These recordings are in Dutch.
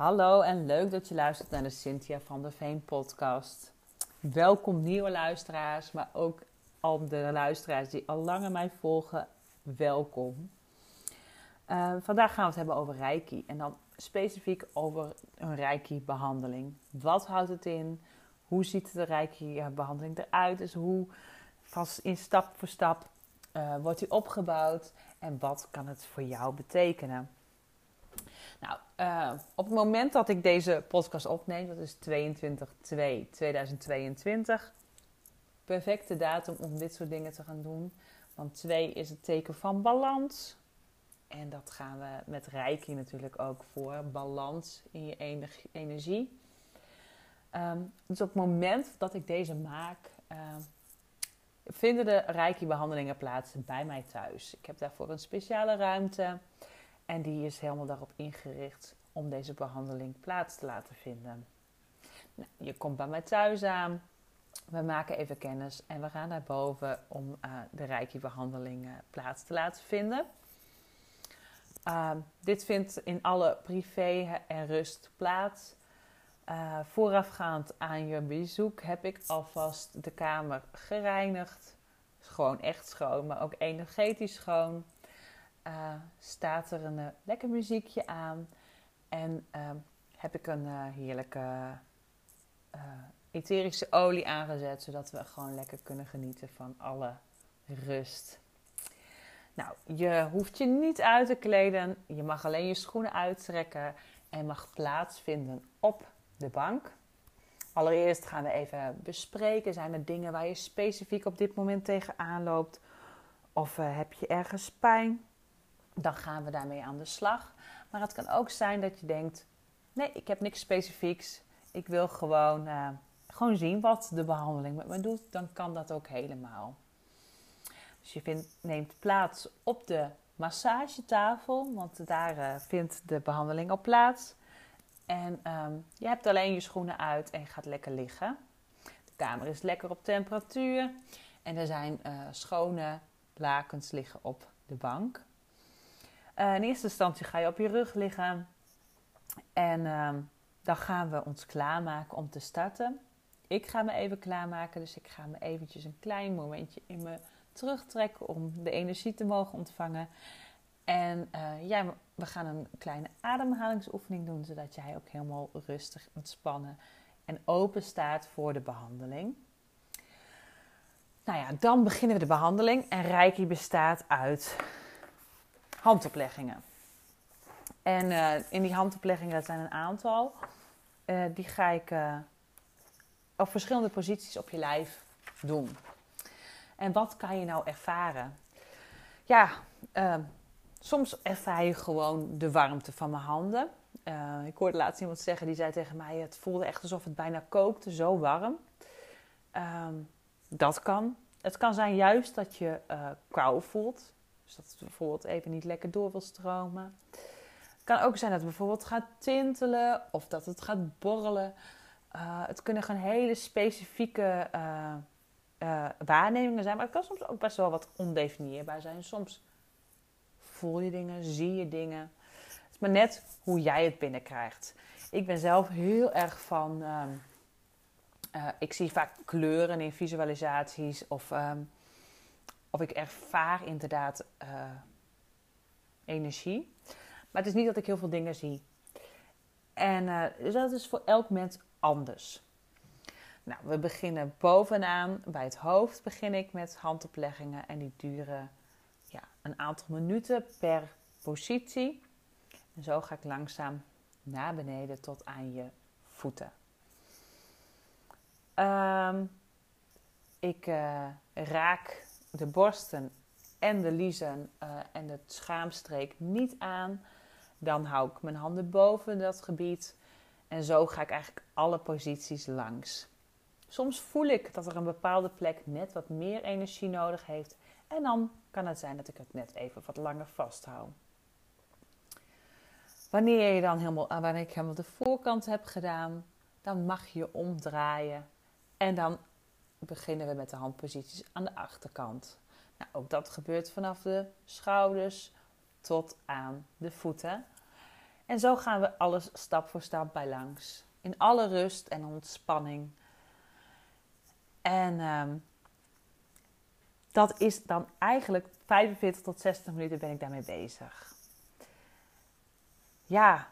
Hallo en leuk dat je luistert naar de Cynthia van der Veen podcast. Welkom nieuwe luisteraars, maar ook al de luisteraars die al langer mij volgen, welkom. Uh, vandaag gaan we het hebben over Reiki en dan specifiek over een Reiki-behandeling. Wat houdt het in? Hoe ziet de Reiki-behandeling eruit? Dus hoe vast in stap voor stap uh, wordt die opgebouwd en wat kan het voor jou betekenen? Nou, uh, op het moment dat ik deze podcast opneem, dat is 22-2-2022, perfecte datum om dit soort dingen te gaan doen. Want 2 is het teken van balans. En dat gaan we met Reiki natuurlijk ook voor. Balans in je energie. Um, dus op het moment dat ik deze maak, uh, vinden de Reiki-behandelingen plaats bij mij thuis. Ik heb daarvoor een speciale ruimte. En die is helemaal daarop ingericht om deze behandeling plaats te laten vinden. Nou, je komt bij mij thuis aan. We maken even kennis en we gaan naar boven om uh, de Reiki-behandeling uh, plaats te laten vinden. Uh, dit vindt in alle privé en rust plaats. Uh, voorafgaand aan je bezoek heb ik alvast de kamer gereinigd. Gewoon echt schoon, maar ook energetisch schoon. Uh, staat er een uh, lekker muziekje aan. En uh, heb ik een heerlijke etherische olie aangezet, zodat we gewoon lekker kunnen genieten van alle rust. Nou, je hoeft je niet uit te kleden. Je mag alleen je schoenen uittrekken en mag plaatsvinden op de bank. Allereerst gaan we even bespreken: zijn er dingen waar je specifiek op dit moment tegenaan loopt? Of heb je ergens pijn? Dan gaan we daarmee aan de slag. Maar het kan ook zijn dat je denkt: nee, ik heb niks specifieks. Ik wil gewoon, uh, gewoon zien wat de behandeling met me doet. Dan kan dat ook helemaal. Dus je vindt, neemt plaats op de massagetafel, want daar uh, vindt de behandeling op plaats. En um, je hebt alleen je schoenen uit en gaat lekker liggen. De kamer is lekker op temperatuur en er zijn uh, schone lakens liggen op de bank. Uh, in eerste instantie ga je op je rug liggen. En uh, dan gaan we ons klaarmaken om te starten. Ik ga me even klaarmaken, dus ik ga me eventjes een klein momentje in me terugtrekken om de energie te mogen ontvangen. En uh, we gaan een kleine ademhalingsoefening doen, zodat jij ook helemaal rustig, ontspannen en open staat voor de behandeling. Nou ja, dan beginnen we de behandeling. En Reiki bestaat uit handopleggingen. En uh, in die handopleggingen, dat zijn een aantal, uh, die ga ik uh, op verschillende posities op je lijf doen. En wat kan je nou ervaren? Ja, soms ervaar je gewoon de warmte van mijn handen. ik hoorde laatst iemand zeggen, die zei tegen mij, het voelde echt alsof het bijna kookte, zo warm. Ehm, dat kan. Het kan zijn juist dat je kou voelt. Dus dat het bijvoorbeeld even niet lekker door wil stromen. Het kan ook zijn dat het bijvoorbeeld gaat tintelen of dat het gaat borrelen. Uh, het kunnen gewoon hele specifieke uh, uh, waarnemingen zijn, maar het kan soms ook best wel wat ondefinieerbaar zijn. Soms voel je dingen, zie je dingen. Het is maar net hoe jij het binnenkrijgt. Ik ben zelf heel erg van. Ehm, ik zie vaak kleuren in visualisaties of. Um, of ik ervaar inderdaad uh, energie. Maar het is niet dat ik heel veel dingen zie. En uh, dus dat is voor elk mens anders. Nou, we beginnen bovenaan bij het hoofd. Begin ik met handopleggingen en die duren ja, een aantal minuten per positie. En zo ga ik langzaam naar beneden tot aan je voeten. Um, ik uh, raak de borsten en de liezen uh, en de schaamstreek niet aan. Dan hou ik mijn handen boven dat gebied. En zo ga ik eigenlijk alle posities langs. Soms voel ik dat er een bepaalde plek net wat meer energie nodig heeft. En dan kan het zijn dat ik het net even wat langer vasthoud. Wanneer je dan helemaal, ah, wanneer ik helemaal de voorkant heb gedaan, dan mag je omdraaien. En dan beginnen we met de handposities aan de achterkant. Nou, ook dat gebeurt vanaf de schouders tot aan de voeten. En zo gaan we alles stap voor stap bij langs. In alle rust en ontspanning. En ehm, dat is dan eigenlijk 45 tot 60 minuten ben ik daarmee bezig. Ja,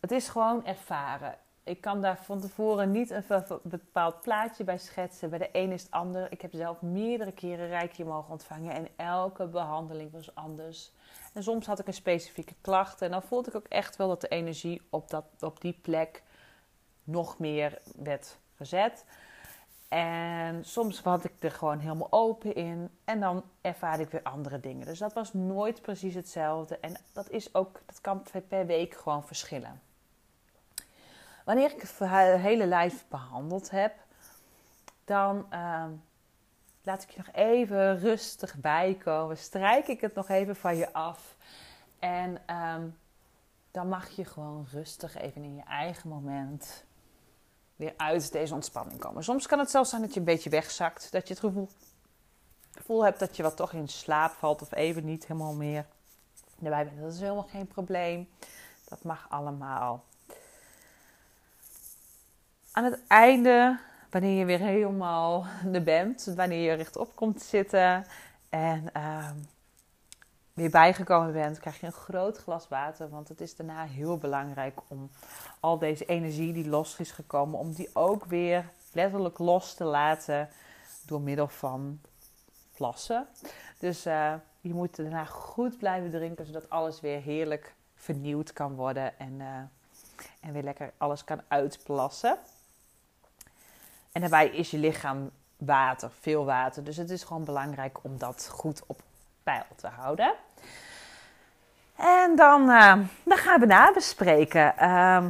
het is gewoon ervaren. Ik kan daar van tevoren niet een bepaald plaatje bij schetsen. Bij de een is het ander. Ik heb zelf meerdere keren rijkje mogen ontvangen en elke behandeling was anders. En soms had ik een specifieke klacht en dan voelde ik ook echt wel dat de energie op, dat, op die plek nog meer werd gezet. En soms had ik er gewoon helemaal open in. En dan ervaarde ik weer andere dingen. Dus dat was nooit precies hetzelfde. En dat is ook, dat kan per week gewoon verschillen. Wanneer ik het hele lijf behandeld heb, dan uh, laat ik je nog even rustig bijkomen. Strijk ik het nog even van je af. En uh, dan mag je gewoon rustig even in je eigen moment weer uit deze ontspanning komen. Soms kan het zelfs zijn dat je een beetje wegzakt. Dat je het gevoel, gevoel hebt dat je wat toch in slaap valt of even niet helemaal meer erbij bent. Dat is helemaal geen probleem. Dat mag allemaal. Aan het einde, wanneer je weer helemaal er bent, wanneer je rechtop komt zitten en uh, weer bijgekomen bent, krijg je een groot glas water. Want het is daarna heel belangrijk om al deze energie die los is gekomen, om die ook weer letterlijk los te laten door middel van plassen. Dus uh, je moet daarna goed blijven drinken, zodat alles weer heerlijk vernieuwd kan worden en, uh, en weer lekker alles kan uitplassen. En daarbij is je lichaam water, veel water. Dus het is gewoon belangrijk om dat goed op peil te houden. En dan, uh, dan gaan we nabespreken. Uh,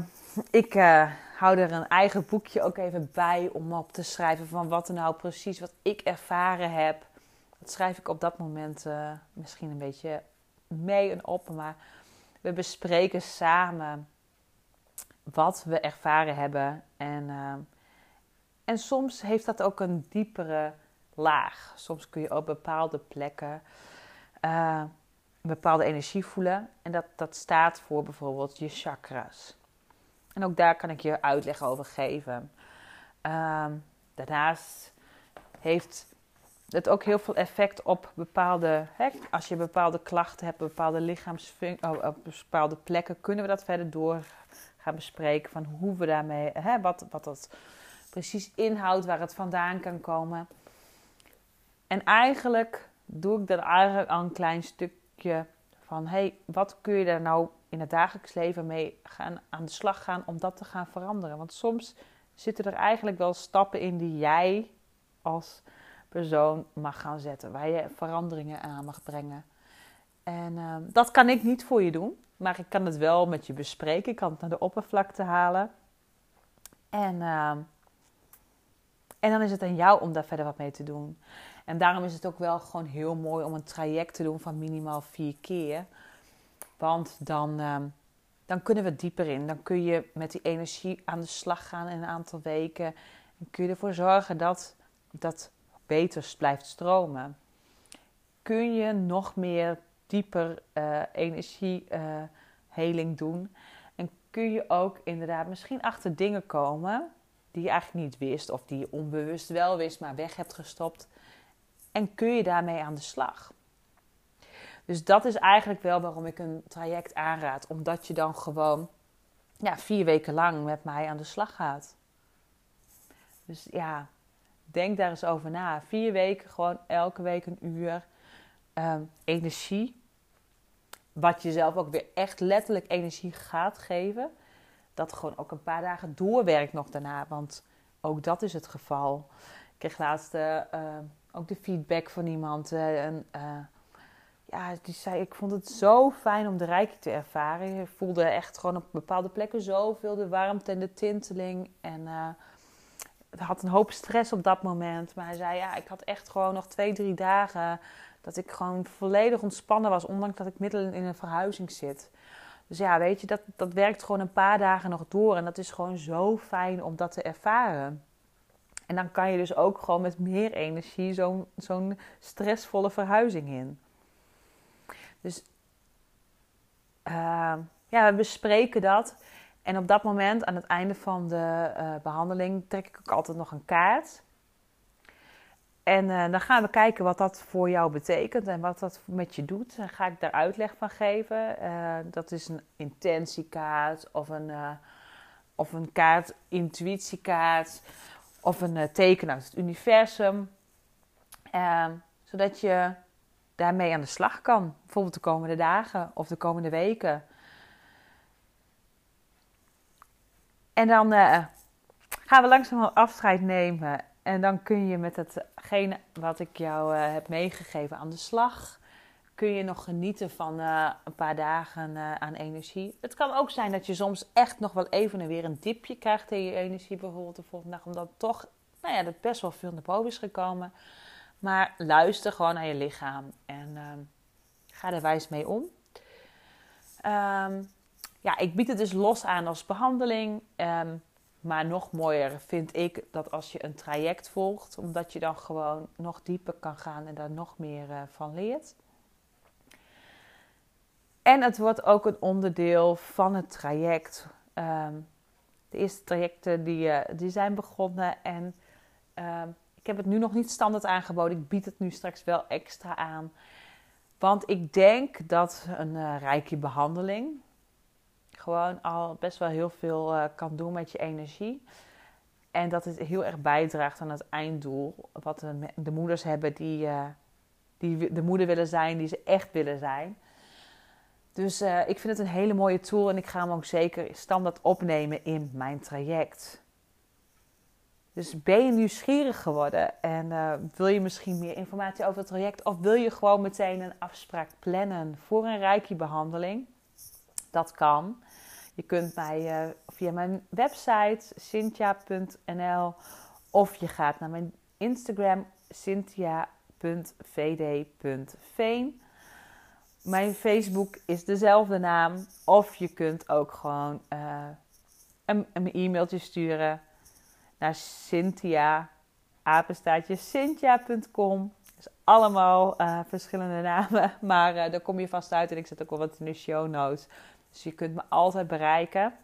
ik uh, hou er een eigen boekje ook even bij om op te schrijven van wat er nou precies, wat ik ervaren heb. Dat schrijf ik op dat moment eh, misschien een beetje mee en op, maar we bespreken samen wat we ervaren hebben. En, en soms heeft dat ook een diepere laag. Soms kun je op bepaalde plekken een bepaalde energie voelen. En dat, dat staat voor bijvoorbeeld je chakras. En ook daar kan ik je uitleg over geven. Ehm, daarnaast heeft het ook heel veel effect op bepaalde. Als je bepaalde klachten hebt, bepaalde lichaamsfuncties, oh, op bepaalde plekken, kunnen we dat verder door gaan bespreken. Van hoe we daarmee, hè, wat, wat dat precies inhoudt, waar het vandaan kan komen. En eigenlijk doe ik dan eigenlijk al een klein stukje van: hey, wat kun je daar nou in het dagelijks leven mee gaan, aan de slag gaan om dat te gaan veranderen? Want soms zitten er eigenlijk wel stappen in die jij als persoon mag gaan zetten, waar je veranderingen aan mag brengen. En uh, dat kan ik niet voor je doen, maar ik kan het wel met je bespreken. Ik kan het naar de oppervlakte halen. En, uh, en dan is het aan jou om daar verder wat mee te doen. En daarom is het ook wel gewoon heel mooi om een traject te doen van minimaal vier keer. Want dan, uh, dan kunnen we dieper in. Dan kun je met die energie aan de slag gaan in een aantal weken. En kun je ervoor zorgen dat dat beter blijft stromen. Kun je nog meer dieper uh, doen. En kun je ook inderdaad misschien achter dingen komen die je eigenlijk niet wist. Of die je onbewust wel wist, maar weg hebt gestopt. En kun je daarmee aan de slag? Dus dat is eigenlijk wel waarom ik een traject aanraad. Omdat je dan gewoon ja, vier weken lang met mij aan de slag gaat. Dus ja, denk daar eens over na. Vier weken, gewoon elke week een uur um, energie. Wat jezelf ook weer echt letterlijk energie gaat geven. Dat gewoon ook een paar dagen doorwerkt nog daarna. Want ook dat is het geval. Ik kreeg laatst uh, ook de feedback van iemand. en, uh, ja, die zei: Ik vond het zo fijn om de rijke te ervaren. Je voelde echt gewoon op bepaalde plekken zoveel de warmte en de tinteling. En uh, had een hoop stress op dat moment. Maar hij zei: Ja, ik had echt gewoon nog twee, drie dagen. Dat ik gewoon volledig ontspannen was, ondanks dat ik midden in een verhuizing zit. Dus ja, weet je, dat, dat werkt gewoon een paar dagen nog door. En dat is gewoon zo fijn om dat te ervaren. En dan kan je dus ook gewoon met meer energie zo'n zo'n stressvolle verhuizing in. Dus uh, ja, we bespreken dat. En op dat moment, aan het einde van de uh, behandeling, trek ik ook altijd nog een kaart. En uh, dan gaan we kijken wat dat voor jou betekent en wat dat met je doet. Dan ga ik daar uitleg van geven. Uh, dat is een intentiekaart of een, of een kaart, intuïtiekaart of een teken uit het universum. zodat je daarmee aan de slag kan. Bijvoorbeeld de komende dagen of de komende weken. En dan gaan we langzaam afscheid nemen. En dan kun je met hetgene wat ik jou uh, heb meegegeven aan de slag. Kun je nog genieten van uh, een paar dagen aan energie. Het kan ook zijn dat je soms echt nog wel even weer een dipje krijgt in je energie. Bijvoorbeeld de volgende dag. Omdat toch nou ja, best wel veel naar boven is gekomen. Maar luister gewoon naar je lichaam. En ehm, ga er wijs mee om. Um, ja, ik bied het dus los aan als behandeling. Ehm, maar nog mooier vind ik dat als je een traject volgt, omdat je dan gewoon nog dieper kan gaan en daar nog meer uh, van leert. En het wordt ook een onderdeel van het traject. Um, de eerste trajecten die, uh, die zijn begonnen en um, ik heb het nu nog niet standaard aangeboden. Ik bied het nu straks wel extra aan. Want ik denk dat een uh, rijke behandeling, gewoon al best wel heel veel uh, kan doen met je energie. En dat het heel erg bijdraagt aan het einddoel. Wat de, de moeders hebben die, uh, die de moeder willen zijn, die ze echt willen zijn. Dus uh, ik vind het een hele mooie tool en ik ga hem ook zeker standaard opnemen in mijn traject. Dus ben je nieuwsgierig geworden en wil je misschien meer informatie over het traject of wil je gewoon meteen een afspraak plannen voor een Reiki-behandeling? Dat kan. Je kunt mij uh, via mijn website cynthia.nl of je gaat naar mijn Instagram cynthia.vd.veen. Mijn Facebook is dezelfde naam. Of je kunt ook gewoon uh, een, een e-mailtje sturen naar Cynthia, apenstaatje cynthia.com. Dus allemaal uh, verschillende namen, maar daar kom je vast uit en ik zet ook wel wat in de show notes. Dus je kunt me altijd bereiken.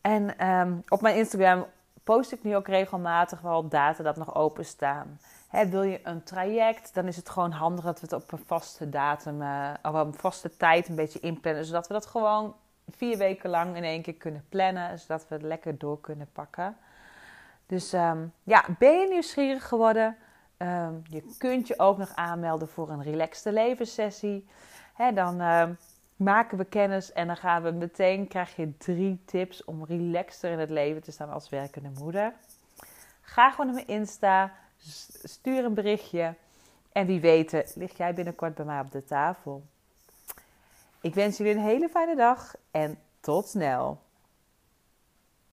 En um, op mijn Instagram post ik nu ook regelmatig wel data dat nog open staan. Hè, wil je een traject, dan is het gewoon handig dat we het op een vaste datum, of op een vaste tijd een beetje inplannen. Zodat we dat gewoon vier weken lang in één keer kunnen plannen. Zodat we het lekker door kunnen pakken. Dus um, ja, ben je nieuwsgierig geworden? Um, je kunt je ook nog aanmelden voor een relaxte levenssessie. Dan maken we kennis en dan gaan we meteen, krijg je drie tips om relaxter in het leven te staan als werkende moeder. Ga gewoon naar mijn Insta, stuur een berichtje en wie weet lig jij binnenkort bij mij op de tafel. Ik wens jullie een hele fijne dag en tot snel.